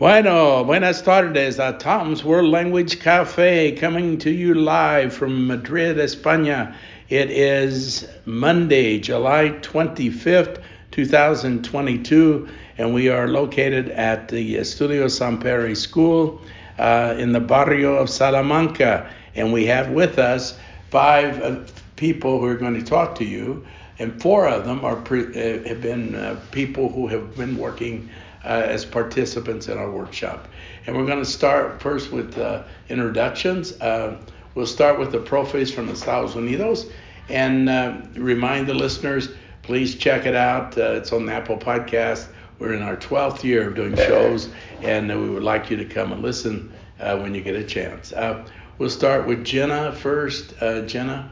Bueno, buenas tardes a Tom's World Language Cafe coming to you live from Madrid, España. It is Monday, July 25th, 2022, and we are located at the Estudio Sampere School uh, in the barrio of Salamanca. And we have with us five uh, people who are going to talk to you, and four of them are pre- uh, have been uh, people who have been working uh, as participants in our workshop. And we're going to start first with uh, introductions. Uh, we'll start with the profes from the Estados Unidos and uh, remind the listeners please check it out. Uh, it's on the Apple Podcast. We're in our 12th year of doing shows, and we would like you to come and listen when you get a chance. we'll start with Jenna first. Jenna?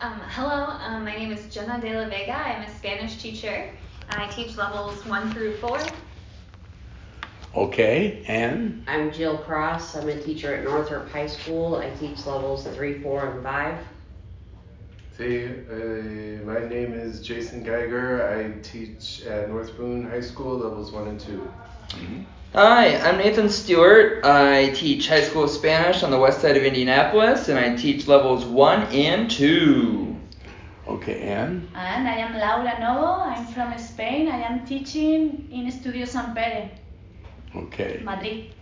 Um, hello, um, my name is Jenna de la Vega. I'm a Spanish teacher. I teach levels one through four. Okay, and? I'm Jill Cross. I'm a teacher at Northrop High School. I teach levels three, four, and five. See, uh, my name is Jason Geiger. I teach at North Boone High School, levels one and 2 mm-hmm. Hi, I'm Nathan Stewart. I teach high school Spanish on the west side of Indianapolis, and I teach levels one and two. Okay, and? And I am Laura Novo. I'm from Spain. I am teaching in Estudio Sampere. Okay. Madrid.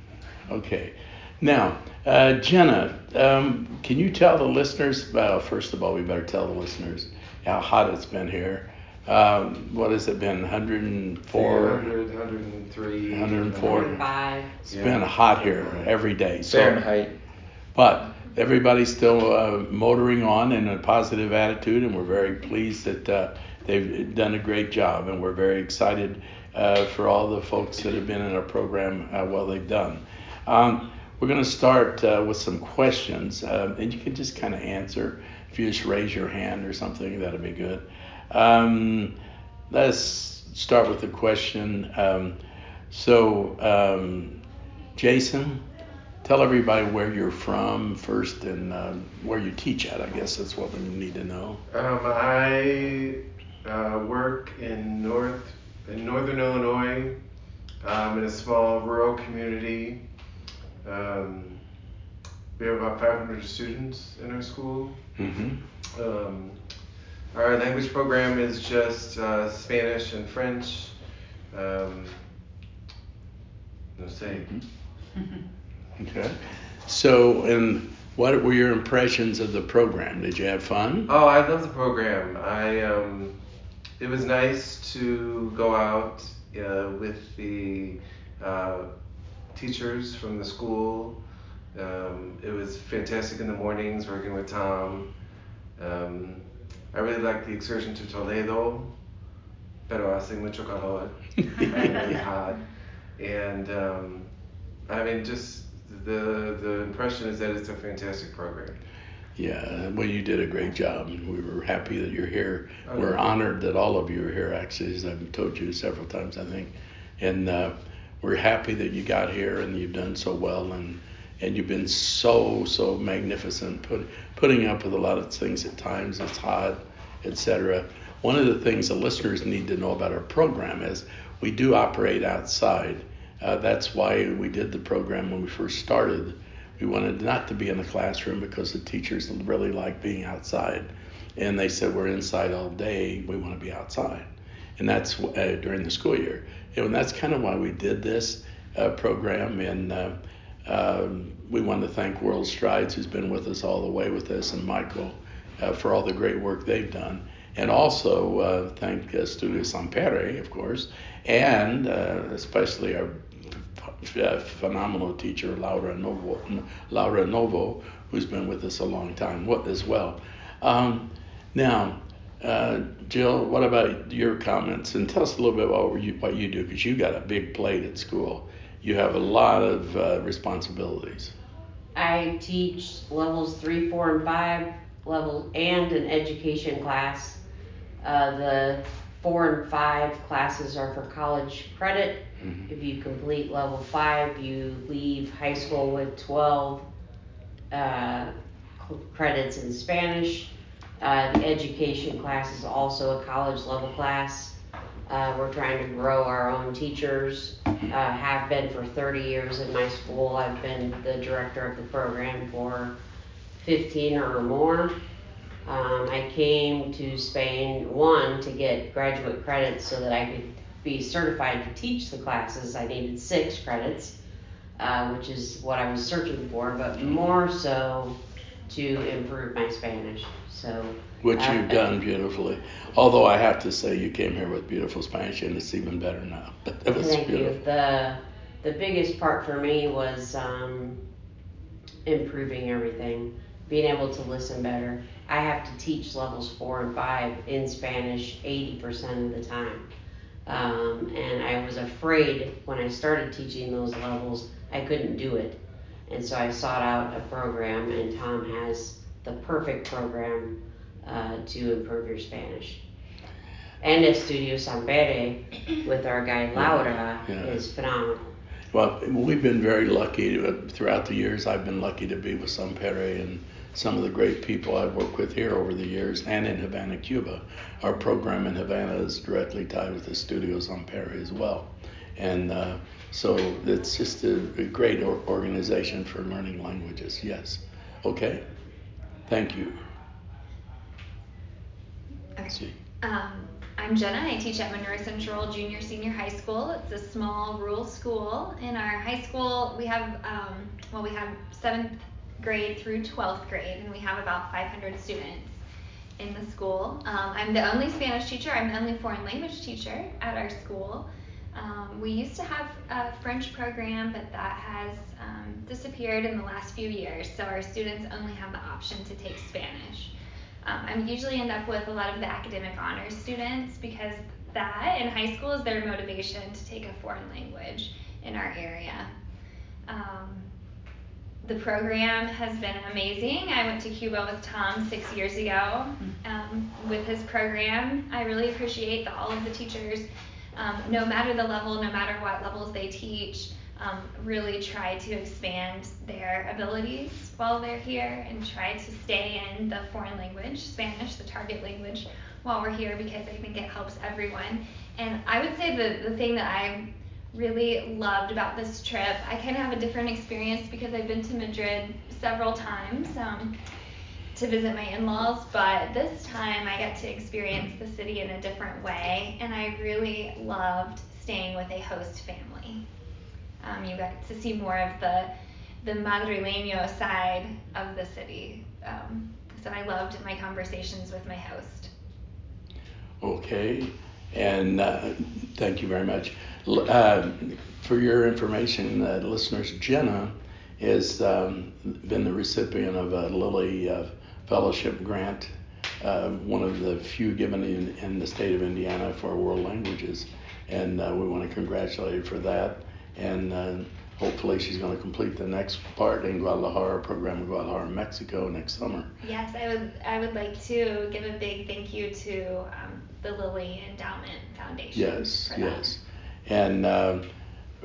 Okay. Now, uh, Jenna, um, can you tell the listeners? Well, first of all, we better tell the listeners how hot it's been here. Um, what has it been? 104? 100, 103. 104. 105. It's yeah. been hot here every day. So, Fahrenheit. But everybody's still uh, motoring on in a positive attitude, and we're very pleased that uh, they've done a great job, and we're very excited uh, for all the folks that have been in our program, uh, well they've done. Um, we're going to start uh, with some questions, um, and you can just kind of answer. If you just raise your hand or something, that'd be good. Um, let's start with the question. Um, so, um, Jason, tell everybody where you're from first and uh, where you teach at. I guess that's what we need to know. Um, I uh, work in North in Northern Illinois, um, in a small rural community. Um, we have about 500 students in our school. Mm-hmm. Um, our language program is just uh, Spanish and French. Um, no say. Mm-hmm. Okay. So, and what were your impressions of the program? Did you have fun? Oh, I love the program. I um, it was nice to go out uh, with the uh, teachers from the school. Um, it was fantastic in the mornings working with Tom. Um, I really liked the excursion to Toledo, pero hace mucho calor, really hot, and um, I mean just the the impression is that it's a fantastic program. Yeah, well, you did a great job. We were happy that you're here. Okay. We're honored that all of you are here, actually, as I've told you several times, I think. And uh, we're happy that you got here and you've done so well and and you've been so so magnificent, put, putting up with a lot of things at times. It's hot, etc. One of the things the listeners need to know about our program is we do operate outside uh, that's why we did the program when we first started. We wanted not to be in the classroom because the teachers really like being outside. And they said, We're inside all day, we want to be outside. And that's uh, during the school year. And that's kind of why we did this uh, program. And uh, um, we want to thank WorldStrides, who's been with us all the way with us, and Michael uh, for all the great work they've done. And also uh, thank uh, Studio Sampere, of course, and especially our phenomenal teacher, Laura Novo, Laura Novo, who's been with us a long time as well. Um, now, uh, Jill, what about your comments? And tell us a little bit about what you, what you do, because you got a big plate at school. You have a lot of uh, responsibilities. I teach levels three, four, and five levels, and an education class. Uh, the four and five classes are for college credit. Mm-hmm. If you complete level five, you leave high school with 12 uh, credits in Spanish. Uh, the education class is also a college level class. Uh, we're trying to grow our own teachers. Uh, have been for 30 years in my school. I've been the director of the program for 15 or more. Um, I came to Spain, one, to get graduate credits so that I could be certified to teach the classes. I needed six credits, uh, which is what I was searching for, but more so to improve my Spanish. So, which uh, you've done beautifully. Although I have to say, you came here with beautiful Spanish, and it's even better now. But it was Thank beautiful. you. The the biggest part for me was um, improving everything, being able to listen better. I have to teach levels four and five in Spanish 80% of the time. Um, and I was afraid when I started teaching those levels, I couldn't do it. And so I sought out a program, and Tom has the perfect program uh, to improve your Spanish. And Estudio Sampere with our guide Laura Yeah. is phenomenal. Well, we've been very lucky uh, throughout the years. I've been lucky to be with Sampere and some of the great people I've worked with here over the years and in Havana, Cuba. Our program in Havana is directly tied with the studios on Sampere as well. And uh, so it's just a, a great or- organization for learning languages. Yes. Okay. Thank you. Okay. Um, I'm Jenna. I teach at Monroe Central Junior Senior High School. It's a small rural school. In our high school, we have um, well, we have seventh grade through 12th grade, and we have about 500 students in the school. Um, I'm the only Spanish teacher. I'm the only foreign language teacher at our school. Um, we used to have a French program, but that has um, disappeared in the last few years. So our students only have the option to take Spanish. Um, I usually end up with a lot of the academic honors students because that in high school is their motivation to take a foreign language in our area. Um, the program has been amazing. I went to Cuba with Tom six years ago um, with his program. I really appreciate that all of the teachers, um, no matter the level, no matter what levels they teach, um, really try to expand their abilities while they're here and try to stay in the foreign language, Spanish, the target language, while we're here because I think it helps everyone. And I would say the, the thing that I really loved about this trip, I kind of have a different experience because I've been to Madrid several times um, to visit my in laws, but this time I got to experience the city in a different way, and I really loved staying with a host family. Um, you got to see more of the the madrileño side of the city. Um, so I loved my conversations with my host. Okay, and uh, thank you very much. Uh, for your information, uh, listeners, Jenna has um, been the recipient of a Lilly uh, Fellowship Grant, uh, one of the few given in, in the state of Indiana for world languages, and uh, we want to congratulate her for that. And uh, hopefully, she's going to complete the next part in Guadalajara, program in Guadalajara, Mexico, next summer. Yes, I would I would like to give a big thank you to um, the Lilly Endowment Foundation. Yes, for that. yes. And uh,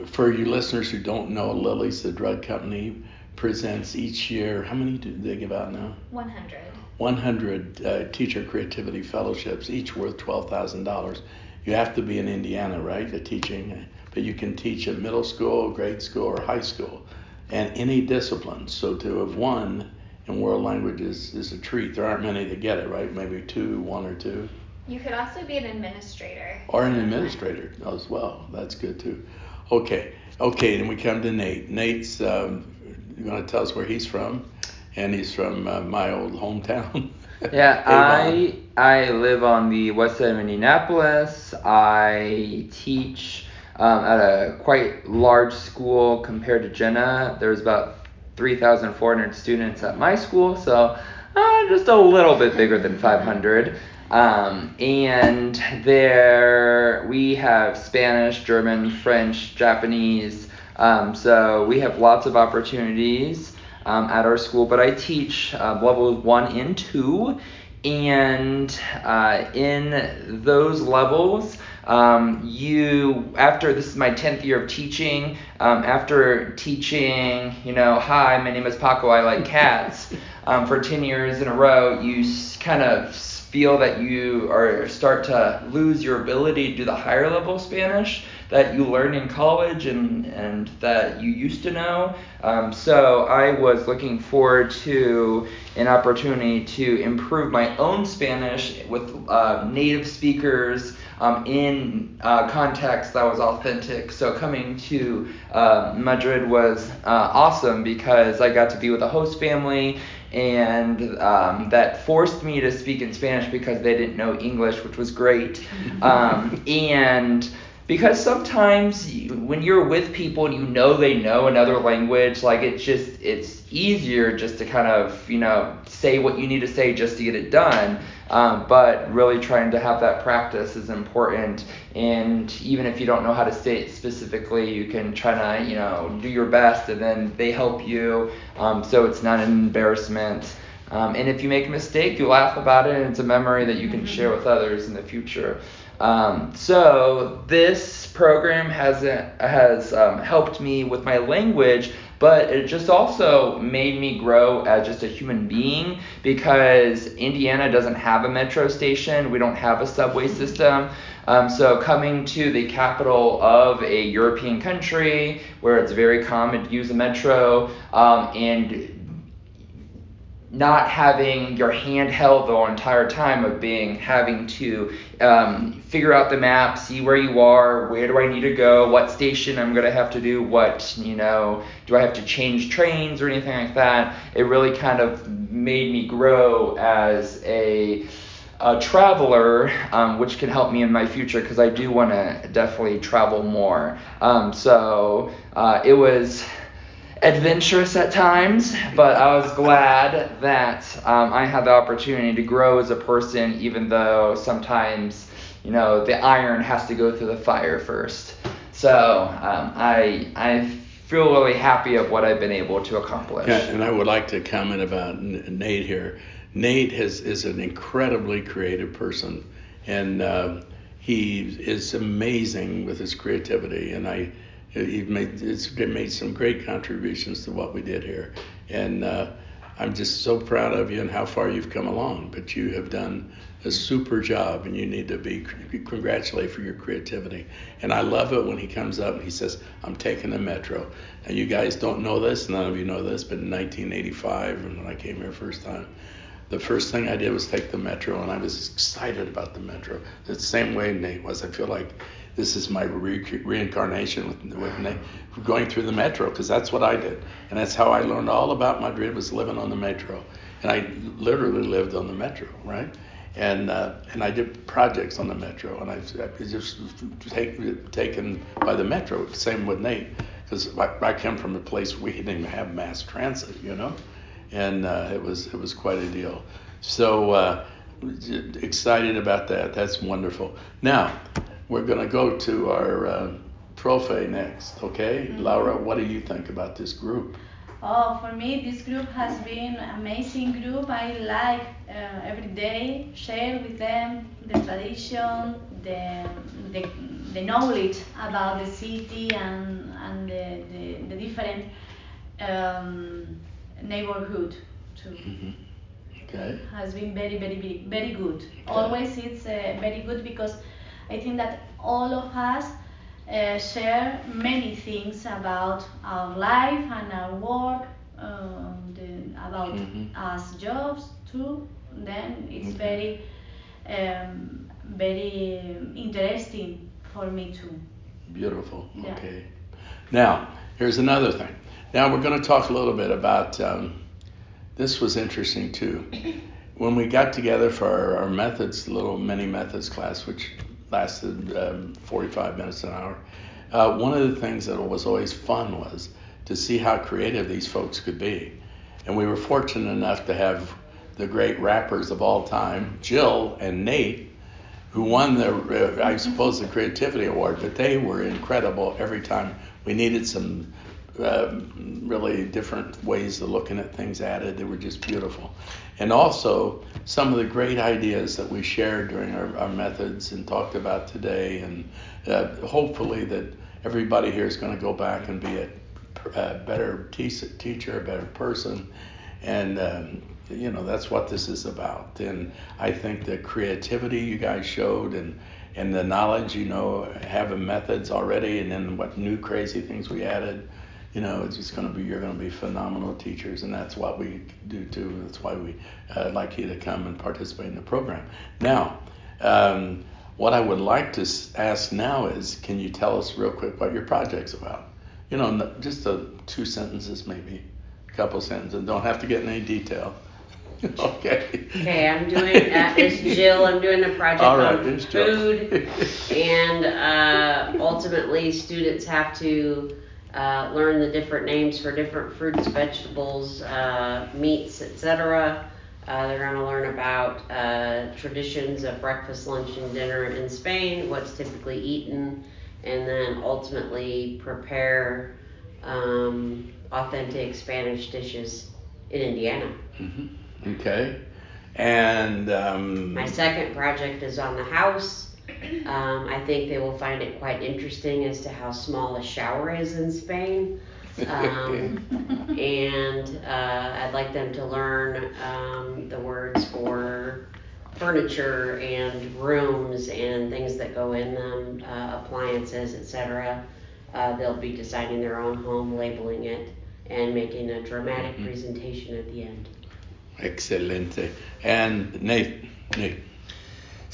for you listeners who don't know, Lilly's the drug company presents each year. How many do they give out now? 100. 100 uh, teacher creativity fellowships, each worth $12,000. You have to be in Indiana, right, the teaching, but you can teach at middle school, grade school, or high school, and any discipline. So to have won in world languages is a treat. There aren't many that get it, right? Maybe two, one or two. You could also be an administrator. Or an administrator as well. That's good too. Okay, okay. Then we come to Nate. Nate's um, going to tell us where he's from, and he's from uh, my old hometown. Yeah, I I live on the west side of Indianapolis. I teach um, at a quite large school compared to Jenna. There's about 3,400 students at my school, so uh, just a little bit bigger than 500. Um, and there we have Spanish, German, French, Japanese. Um, so we have lots of opportunities um, at our school. But I teach uh, levels one and two, and uh, in those levels, um, you after this is my 10th year of teaching um, after teaching you know hi my name is paco i like cats um, for 10 years in a row you kind of feel that you are start to lose your ability to do the higher level Spanish that you learned in college and, and that you used to know. Um, so I was looking forward to an opportunity to improve my own Spanish with uh, native speakers um, in uh, context that was authentic. So coming to uh, Madrid was uh, awesome because I got to be with a host family and um, that forced me to speak in Spanish because they didn't know English, which was great. Um, and because sometimes you, when you're with people and you know they know another language like it's just it's easier just to kind of you know say what you need to say just to get it done um, but really trying to have that practice is important. And even if you don't know how to say it specifically you can try to you know do your best and then they help you. Um, so it's not an embarrassment. Um, and if you make a mistake you laugh about it and it's a memory that you can share with others in the future. Um, so this program has has um, helped me with my language, but it just also made me grow as just a human being because Indiana doesn't have a metro station. We don't have a subway system. Um, so coming to the capital of a European country where it's very common to use a metro um, and not having your hand held the entire time of being having to um, figure out the map, see where you are, where do I need to go, what station I'm gonna have to do, what you know, do I have to change trains or anything like that. It really kind of made me grow as a a traveler, um, which can help me in my future because I do want to definitely travel more. Um, so uh, it was adventurous at times, but I was glad that um, I had the opportunity to grow as a person, even though sometimes, you know, the iron has to go through the fire first. So um, I I feel really happy of what I've been able to accomplish. Yeah, and I would like to comment about Nate here. Nate has is an incredibly creative person, and uh, he is amazing with his creativity, and I You've made it's made some great contributions to what we did here, and uh, I'm just so proud of you and how far you've come along. But you have done a super job, and you need to be congratulated for your creativity. And I love it when he comes up and he says, "I'm taking the metro." And you guys don't know this, none of you know this, but in 1985, when I came here first time, the first thing I did was take the metro, and I was excited about the metro. The same way Nate was. I feel like this is my re- reincarnation with, with Nate. going through the metro because that's what I did, and that's how I learned all about Madrid was living on the metro, and I literally lived on the metro, right? And uh, and I did projects on the metro, and I, I just take, taken by the metro. Same with Nate, because I, I come from a place we didn't even have mass transit, you know, and uh, it was it was quite a deal. So uh, excited about that. That's wonderful. Now we're going to go to our uh, profe next, okay? Mm-hmm. Laura, what do you think about this group? Oh, for me, this group has been amazing group. I like uh, every day share with them the tradition, the, the, the knowledge about the city and, and the, the, the different um, neighborhood too. Mm-hmm. Okay. Has been very, very, very, very good. Okay. Always it's uh, very good because I think that all of us uh, share many things about our life and our work, um, the, about mm-hmm. us jobs too. Then it's okay. very, um, very interesting for me too. Beautiful. Yeah. Okay. Now here's another thing. Now we're going to talk a little bit about. Um, this was interesting too. When we got together for our, our methods, little mini methods class, which lasted um, 45 minutes an hour. Uh, one of the things that was always fun was to see how creative these folks could be. And we were fortunate enough to have the great rappers of all time, Jill and Nate, who won the, uh, I suppose, the Creativity Award, but they were incredible every time we needed some uh, really different ways of looking at things added. They were just beautiful. And also some of the great ideas that we shared during our, our methods and talked about today. And uh, hopefully that everybody here is going to go back and be a, a better te- teacher, a better person, and um, you know that's what this is about. And I think the creativity you guys showed and and the knowledge, you know, having methods already, and then what new crazy things we added. You know, it's just going to be you're going to be phenomenal teachers, and that's what we do too. That's why we uh, like you to come and participate in the program. Now, um, what I would like to ask now is, can you tell us real quick what your project's about? You know, just a, two sentences maybe, a couple sentences. Don't have to get in any detail. okay. Okay, I'm doing. Uh, it's Jill. I'm doing a project right, on food, and uh, ultimately, students have to uh, learn the different names for different fruits, vegetables, uh, meats, etc. Uh, they're going to learn about uh, traditions of breakfast, lunch, and dinner in Spain, what's typically eaten, and then ultimately prepare um, authentic Spanish dishes in Indiana. Mm-hmm. Okay. And um, my second project is on the house. Um, I think they will find it quite interesting as to how small a shower is in Spain. Um, and uh, I'd like them to learn um, the words for furniture and rooms and things that go in them, uh, appliances, etc. Uh, they'll be designing their own home, labeling it, and making a dramatic mm-hmm. presentation at the end. Excelente. And Nate, Nate.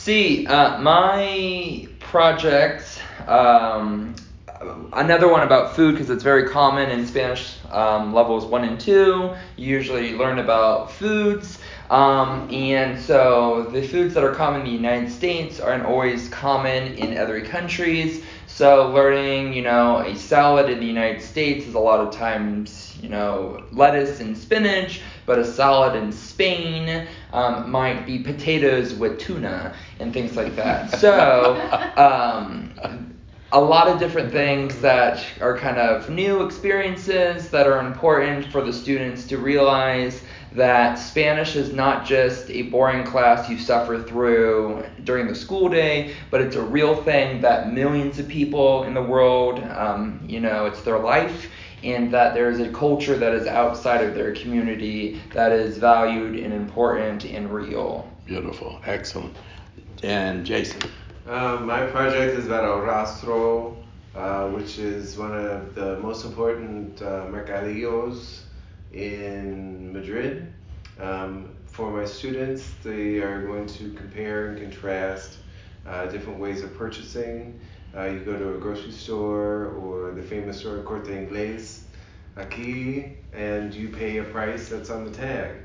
See, uh, my project, um, another one about food because it's very common in Spanish um, levels one and two. You usually learn about foods. Um, and so the foods that are common in the United States aren't always common in other countries. So learning, you know, a salad in the United States is a lot of times, you know, lettuce and spinach, but a salad in Spain um, might be potatoes with tuna and things like that. So um, a lot of different things that are kind of new experiences that are important for the students to realize that Spanish is not just a boring class you suffer through during the school day, but it's a real thing that millions of people in the world, um, you know, it's their life, and that there is a culture that is outside of their community that is valued and important and real. Beautiful, excellent. And Jason. Um, my project is about El Rastro, uh, which is one of the most important uh, mercadillos in Madrid. Um, for my students, they are going to compare and contrast uh, different ways of purchasing. Uh, you go to a grocery store or the famous store Corte Inglés aquí, and you pay a price that's on the tag.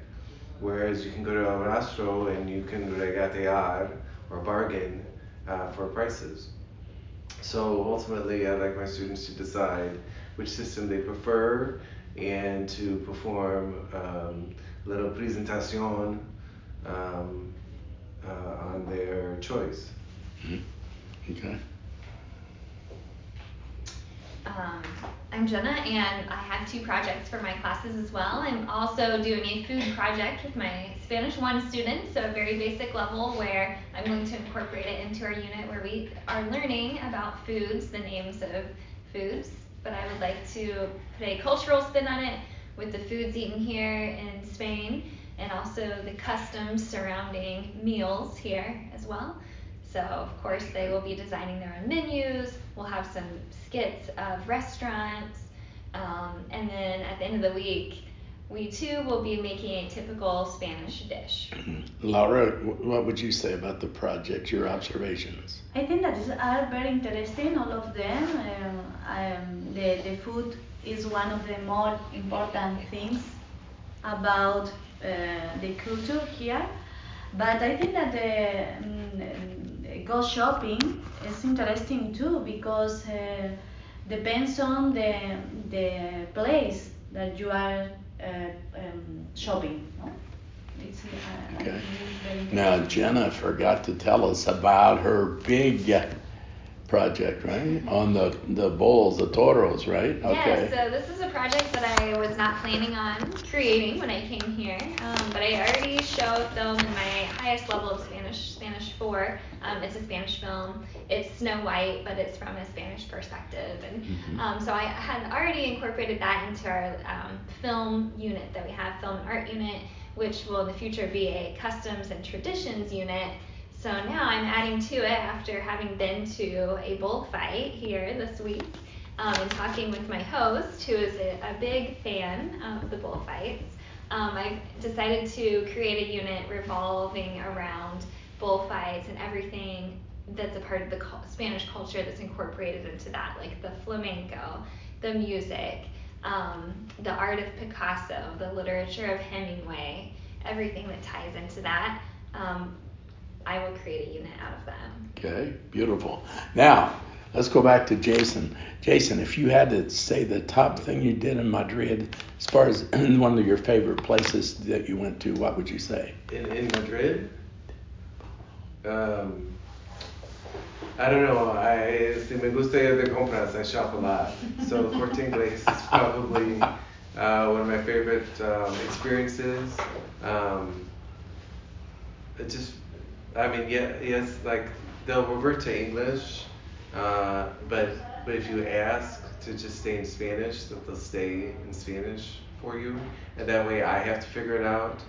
Whereas you can go to El Rastro and you can regatear or bargain uh, for prices. So ultimately, I'd like my students to decide which system they prefer and to perform um, little presentation um, uh, on their choice. Mm-hmm. Okay. Um, I'm Jenna, and I have two projects for my classes as well. I'm also doing a food project with my Spanish 1 students, so a very basic level where I'm going to incorporate it into our unit where we are learning about foods, the names of foods. But I would like to put a cultural spin on it with the foods eaten here in Spain and also the customs surrounding meals here as well. So, of course, they will be designing their own menus. We'll have some skits of restaurants. Um, and then at the end of the week, we too will be making a typical Spanish dish. Laura, what would you say about the project, your observations? I think that is are very interesting, all of them. Um, um, the, the food is one of the more important things about uh, the culture here. But I think that the um, go shopping is interesting too because uh, depends on the the place that you are uh, um, shopping. No? Uh, okay. Now Jenna forgot to tell us about her big project, right? On the the bulls, the toros, right? Okay. Yeah. So this is a project that I was not planning on creating when I came here, um, but I already show film in my highest level of Spanish, Spanish Spanish four. Um, it's a Spanish film. It's Snow White, but it's from a Spanish perspective, and mm-hmm. um, so I had already incorporated that into our um, film unit that we have, film and art unit which will in the future be a customs and traditions unit. So now I'm adding to it after having been to a bullfight here this week um, and talking with my host, who is a, a big fan of the bullfights. Um, I've decided to create a unit revolving around bullfights and everything that's a part of the Spanish culture that's incorporated into that, like the flamenco, the music, um, the art of Picasso, the literature of Hemingway, everything that ties into that. Um, I will create a unit out of that. Okay, beautiful. Now, let's go back to Jason. Jason, if you had to say the top thing you did in Madrid, as far as one of your favorite places that you went to, what would you say? In, in Madrid? Um, I don't know. I si me gusta ir de compras. I shop a lot. So Corte Inglés is probably uh, one of my favorite um, experiences. Um, it just, I mean, yeah, yes, like they'll revert to English, uh, but but if you ask to just stay in Spanish, that they'll stay in Spanish for you, and that way I have to figure it out.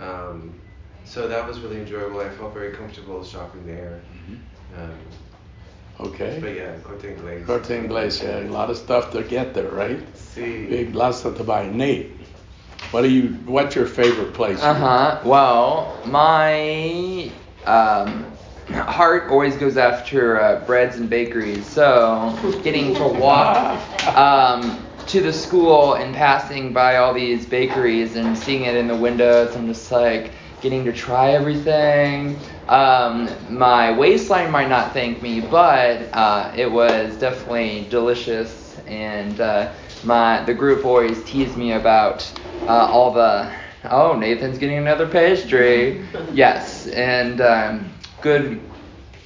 Um, so that was really enjoyable. I felt very comfortable shopping there. Mm-hmm. Um, okay. But yeah, Corte Inglés. Corte Inglés, yeah, a lot of stuff to get there, right? See. Big lots to buy. Nate, what are you? What's your favorite place? Uh huh. Well, my um, heart always goes after uh, breads and bakeries. So getting to walk um, to the school and passing by all these bakeries and seeing it in the windows, I'm just like getting to try everything. Um, my waistline might not thank me, but uh, it was definitely delicious. And uh, my the group always teased me about uh, all the oh Nathan's getting another pastry. yes, and um, good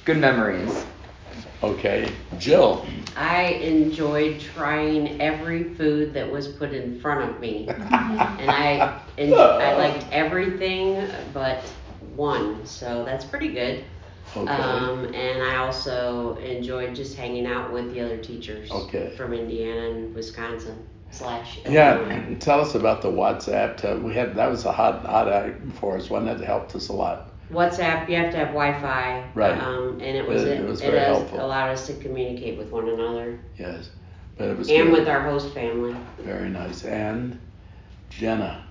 good memories. Okay, Jill. I enjoyed trying every food that was put in front of me, and I and I liked everything but one, so that's pretty good. Okay. Um, and I also enjoyed just hanging out with the other teachers okay. from Indiana and Wisconsin slash. Yeah, tell us about the WhatsApp. we had that was a hot hot item for us. One that helped us a lot. WhatsApp, you have to have Wi-Fi. Right. Um, and it was it, it, it was it very has helpful. allowed us to communicate with one another. Yes, but it was. And good. with our host family. Very nice. And Jenna,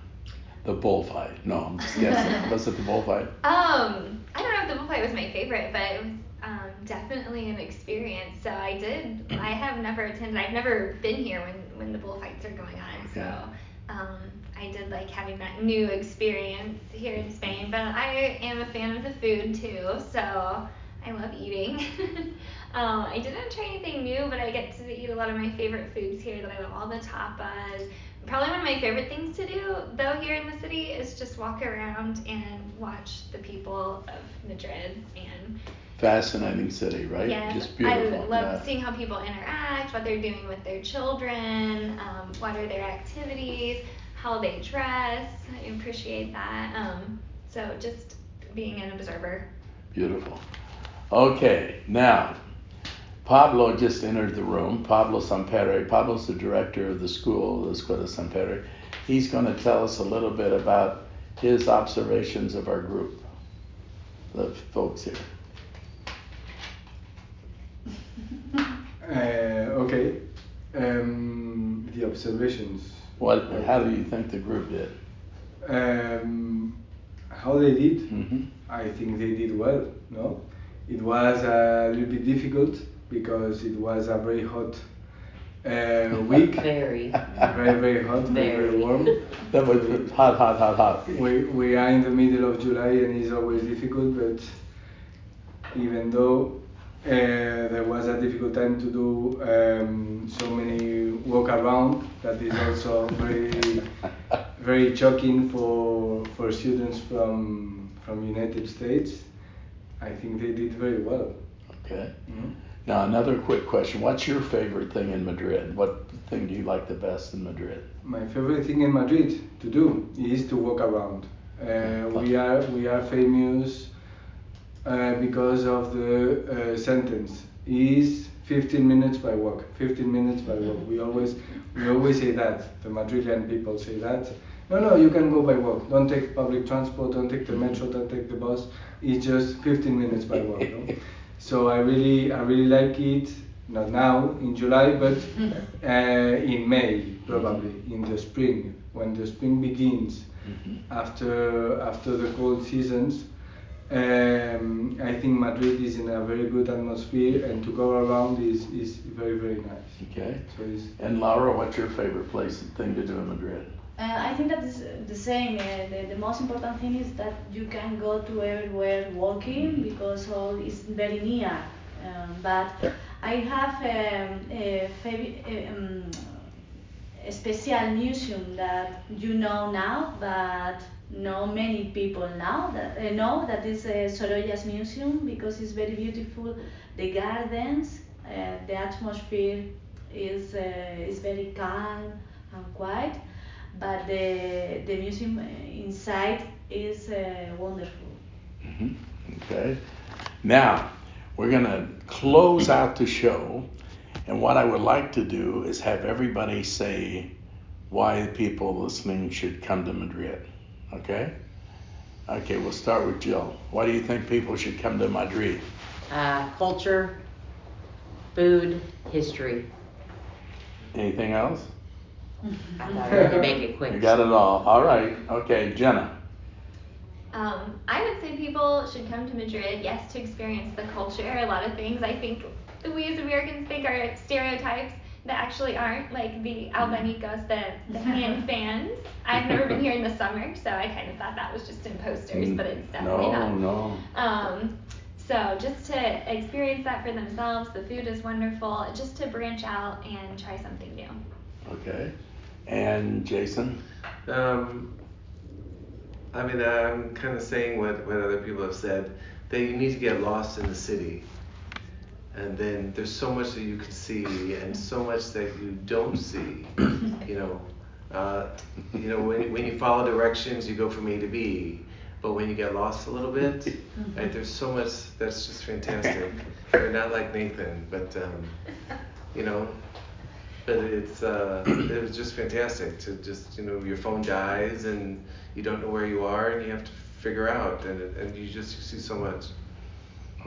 the bullfight. No, I'm just guessing. was it the bullfight? Um, I don't know if the bullfight was my favorite, but it was um, definitely an experience. So I did. I have never attended. I've never been here when when the bullfights are going on. So. Yeah. Um, I did like having that new experience here in Spain, but I am a fan of the food too, so I love eating. um, I didn't try anything new, but I get to eat a lot of my favorite foods here that I love all the tapas. Probably one of my favorite things to do though here in the city is just walk around and watch the people of Madrid and fascinating city, right? Yes, Just beautiful. I love yeah. seeing how people interact, what they're doing with their children, um, what are their activities how they dress. I appreciate that. Um, so just being an observer. Beautiful. Okay, now Pablo just entered the room. Pablo Sampere. Pablo's the director of the school, the Escuela Sampere. He's going to tell us a little bit about his observations of our group, the folks here. Uh, okay. Um, the observations. What? How do you think the group did? Um, how they did? Mm-hmm. I think they did well. No, it was a little bit difficult because it was a very hot uh, week. very. Very very hot. Very very warm. That was hot, hot, hot, hot. We we are in the middle of July and it's always difficult, but even though uh, there was a difficult time to do um, so many walk around. That is also very, very shocking for for students from from United States. I think they did very well. Okay. Mm-hmm. Now another quick question: What's your favorite thing in Madrid? What thing do you like the best in Madrid? My favorite thing in Madrid to do is to walk around. Uh, we are we are famous uh, because of the uh, sentence is 15 minutes by walk 15 minutes by walk we always we always say that the madridian people say that no, no, you can go by walk. Don't take public transport. Don't take the metro. Don't take the bus. It's just 15 minutes by walk. No? So I really, I really like it. Not now in July, but uh, in May probably in the spring when the spring begins Mhm. after after the cold seasons. Um, I think Madrid is in a very good atmosphere, and to go around is, is very very nice. Okay. So it's, And Laura, what's your favorite place and thing to do in Madrid? Uh, I think that is the same. Uh, the, the most important thing is that you can go to everywhere walking because all is very near. Um, but I have um, a, fav- um, a special museum that you know now, but no many people now that uh, know that is uh, Sorolla's museum because it's very beautiful. The gardens, uh, the atmosphere is uh, is very calm and quiet but the the museum inside is uh, wonderful. Mhm. Okay. Now, we're to close out the show. And what I would like to do is have everybody say why people listening should come to Madrid. Okay? Okay, we'll start with Jill. Why do you think people should come to Madrid? Uh, culture, food, history. Anything else? I thought I could make it quick. You got it all. All right. Okay, Jenna. Um, I would say people should come to Madrid, yes, to experience the culture. A lot of things I think we as Americans think are stereotypes that actually aren't, like the abanicos, the, the hand fans. I've never been here in the summer, so I kind of thought that was just in posters, but it's definitely no, not. no. Um, so just to experience that for themselves, the food is wonderful. Just to branch out and try something new. Okay. And Jason? Um, I mean, I'm kind of saying what, what other people have said that you need to get lost in the city. And then there's so much that you can see and so much that you don't see. You know, uh, you know when, when you follow directions, you go from A to B. But when you get lost a little bit, right, there's so much that's just fantastic. You're not like Nathan, but um, you know, but it's uh, it was just fantastic to just you know your phone dies and you don't know where you are and you have to figure out and and you just see so much.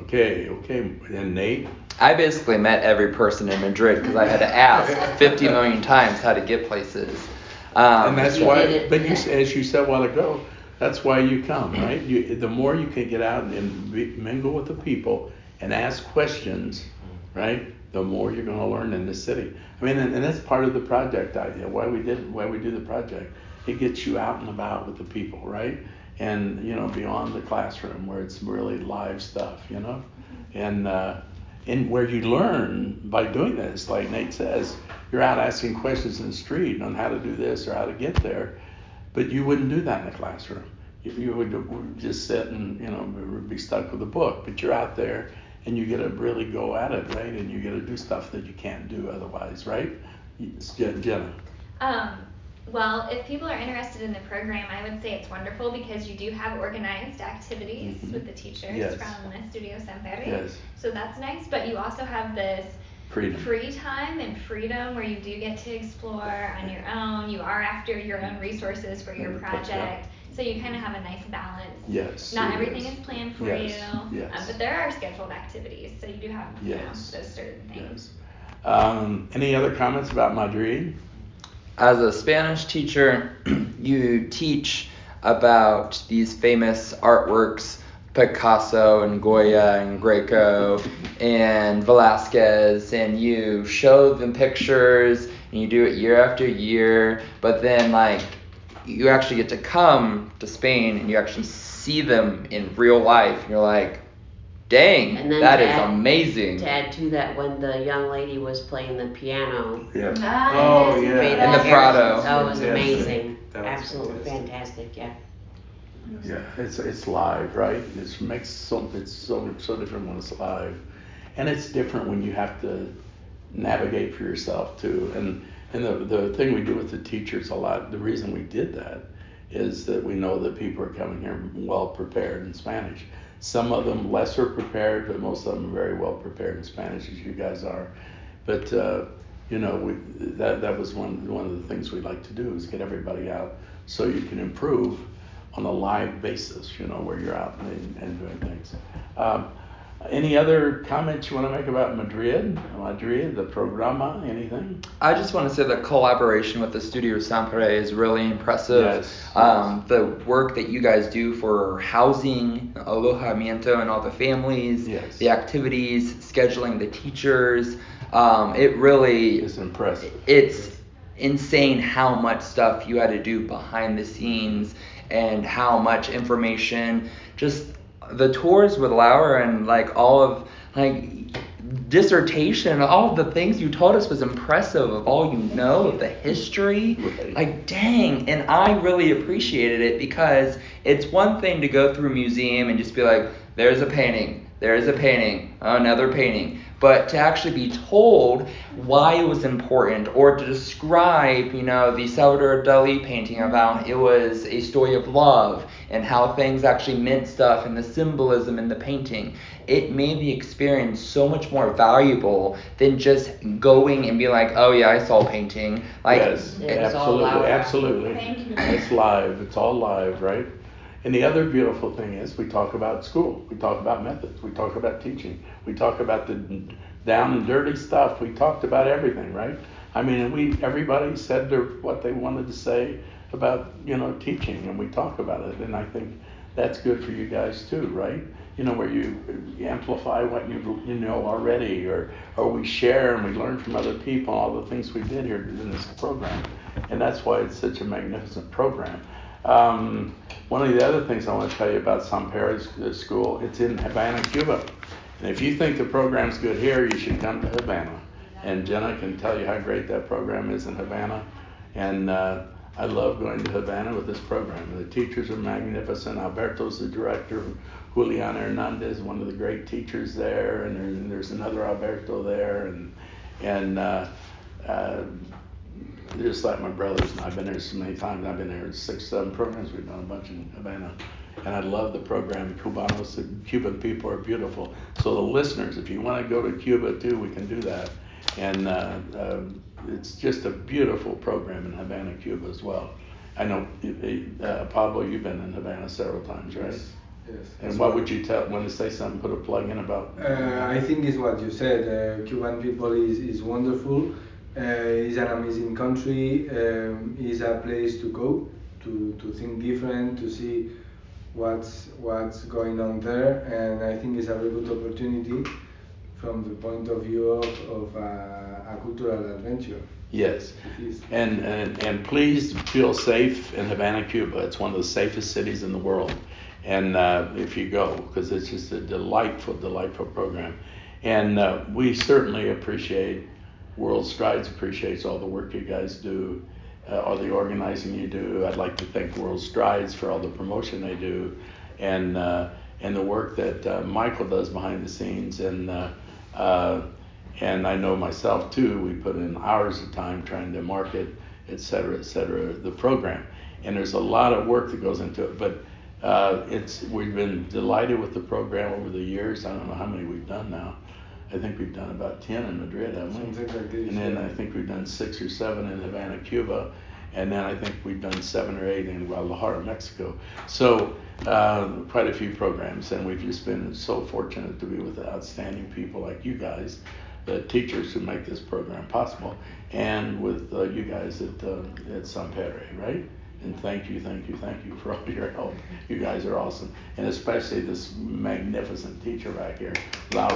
Okay, okay. And Nate? I basically met every person in Madrid because I had to ask 50 million times how to get places. Um, and that's why, but you, as you said a while ago, that's why you come, right? You, the more you can get out and be, mingle with the people and ask questions, right? The more you're going to learn in the city. I mean, and, and that's part of the project idea. Why we did, why we do the project, it gets you out and about with the people, right? And you know, beyond the classroom where it's really live stuff, you know, and uh, and where you learn by doing this, like Nate says, you're out asking questions in the street on how to do this or how to get there, but you wouldn't do that in the classroom. You, you would just sit and you know be stuck with a book. But you're out there and you get to really go at it, right? And you get to do stuff that you can't do otherwise, right? Jenna. Um, well, if people are interested in the program, I would say it's wonderful because you do have organized activities Mhm. with the teachers Yes. from Estudio Sampere. Yes. Yes. So that's nice, but you also have this Freedom. free time and freedom where you do get to explore on your own. You are after your own resources for your yeah. project. So you kind of have a nice balance. Yes. Not everything is. is planned for Yes, you. yes. Um, but there are scheduled activities, so you do have you know, Yes. those certain things. Yes. Um, any other comments about Madrid? As a Spanish teacher, you teach about these famous artworks Picasso and Goya and Greco and Velasquez, and you show them pictures and you do it year after year, but then, like, you actually get to come to Spain and you actually see them in real life, and you're like, dang, And then that to is add- amazing. To add to that, when the young lady was playing the piano, Yeah. Ah, Oh, yeah. made In the Prado. That was Yes. amazing. That was Absolutely fantastic. fantastic. Yeah. Yeah, it's it's live, right? It makes so it's so so different when it's live, and it's different when you have to navigate for yourself too. And and the the thing we do with the teachers a lot. The reason we did that is that we know that people are coming here well prepared in Spanish. Some of them lesser prepared, but most of them very well prepared in Spanish, as you guys are. But uh, you know, we, that that was one one of the things we like to do is get everybody out so you can improve on a live basis, you know, where you're out and, and doing things. Um, any other comments you want to make about Madrid? Madrid, the programa, anything? I just want to say the collaboration with the Studio Sampere is really impressive. Yes, um, The work that you guys do for housing, alojamiento, and all the families, yes. the activities, scheduling the teachers, um, it really is impressive. It's insane how much stuff you had to do behind the scenes and how much information just the tours with Laura and like all of like dissertation, all of the things you told us was impressive of all you know of the history. Like dang, and I really appreciated it because it's one thing to go through a museum and just be like, there's a painting, there's a painting, another painting. But to actually be told why it was important or to describe, you know, the Salvador Dali painting about it was a story of love and how things actually meant stuff and the symbolism in the painting, it made the experience so much more valuable than just going and be like, oh yeah, I saw a painting. Like, yes, It all absolutely, absolutely. Thank you. It's live. It's all live, right? And the other beautiful thing is we talk about school. We talk about methods. We talk about teaching. We talk about the down and dirty stuff. We talked about everything, right? I mean, we everybody said their, what they wanted to say about you know teaching, and we talk about it. And I think that's good for you guys too, right? You know, where you amplify what you you know already, or or we share and we learn from other people, all the things we did here in this program, and that's why it's such a magnificent program. Um, one of the other things I want to tell you about Sampere School, it's in Havana, Cuba. And if you think the program's good here, you should come to Havana. And Jenna can tell you how great that program is in Havana. And uh, I love going to Havana with this program. The teachers are magnificent. Alberto's the director. Juliana Hernandez, one of the great teachers there, and there's another Alberto there, and and uh, uh, just like my brothers. And I've been there so many times. I've been there six, seven programs. We've done a bunch in Havana, and I love the program. Cubanos, the Cuban people are beautiful. So the listeners, if you want to go to Cuba too, we can do that. And uh, uh, it's just a beautiful program in Havana, Cuba as well. I know, uh, Pablo, you've been in Havana several times, right? Yes. Yes. And what would you tell when to say something? Put a plug in about. Uh, I think it's what you said. Uh, Cuban people is, is wonderful. Uh, it's an amazing country. Um, it's a place to go to, to think different, to see what's what's going on there, and I think it's a very good opportunity from the point of view of, of uh, a cultural adventure. Yes. And, and and please feel safe in Havana, Cuba. It's one of the safest cities in the world. And uh, if you go, because it's just a delightful, delightful program. And uh, we certainly appreciate, WorldStrides appreciates all the work you guys do, uh, all the organizing you do. I'd like to thank WorldStrides for all the promotion they do, and uh, and the work that uh, Michael does behind the scenes. And uh, uh, and I know myself too. We put in hours of time trying to market, et cetera, et cetera, the program. And there's a lot of work that goes into it, but uh, it's we've been delighted with the program over the years. I don't know how many we've done now. I think we've done about ten in Madrid, haven't we? Something like this, And then yeah. I think we've done six or seven in Havana, Cuba, and then I think we've done seven or eight in Guadalajara, Mexico. So uh, quite a few programs, and we've just been so fortunate to be with outstanding people like you guys, the teachers who make this program possible, and with uh, you guys at uh, at Sampere, right? And thank you, thank you, thank you for all your help. You guys are awesome, and especially this magnificent teacher back here, Laura.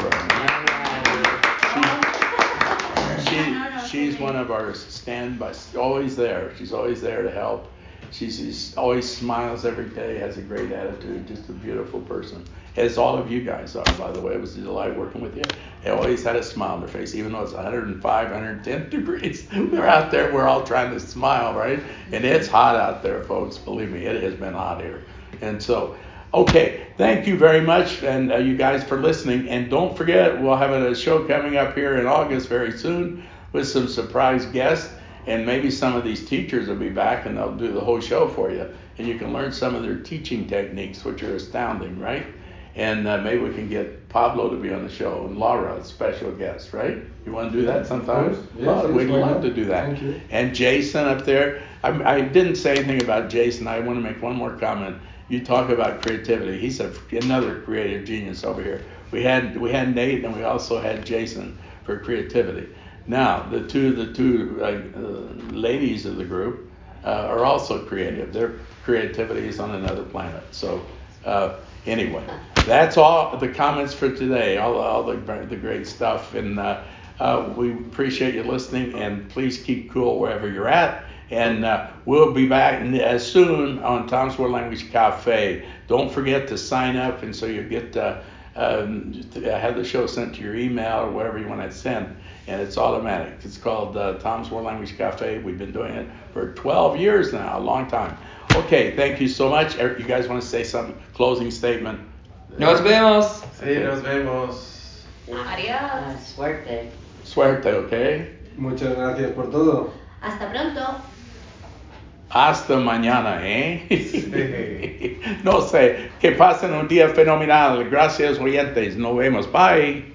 She, she's one of our standby, always there. She's always there to help. She's, she's always smiles every day, has a great attitude, just a beautiful person. As all of you guys are, by the way. It was a delight working with you. They always had a smile on their face, even though it's 105, 110 degrees. They're out there, we're all trying to smile, right? And it's hot out there, folks. Believe me, it has been hot here. And so, okay, thank you very much, and uh, you guys for listening. And don't forget, we'll have a show coming up here in August very soon with some surprise guests. And maybe some of these teachers will be back and they'll do the whole show for you. And you can learn some of their teaching techniques, which are astounding, right? And uh, maybe we can get Pablo to be on the show and Laura, a special guest, right? You want to do that sometime? Yes, yes, we'd love to do that. Thank you. And Jason up there, I, I didn't say anything about Jason. I want to make one more comment. You talk about creativity. He's a, another creative genius over here. We had we had Nate and we also had Jason for creativity. Now the two the two uh, uh, ladies of the group uh, are also creative. Their creativity is on another planet. So uh, anyway, that's all the comments for today. All all the the great stuff and. Uh, uh, we appreciate you listening, and please keep cool wherever you're at. And uh, we'll be back as soon on Tom's World Language Cafe. Don't forget to sign up, and so you get uh, um, to have the show sent to your email or wherever you want it sent. And it's automatic. It's called uh, Tom's World Language Cafe. We've been doing it for 12 years now, a long time. Okay, thank you so much. You guys want to say something? Closing statement. Nos vemos. Sí, nos vemos. Adios. Uh, suerte. Suerte, okay? Muchas gracias por todo. Hasta pronto. Hasta mañana, ¿eh? no sé. Que pasen un día fenomenal. Gracias, oyentes. Nos vemos. Bye.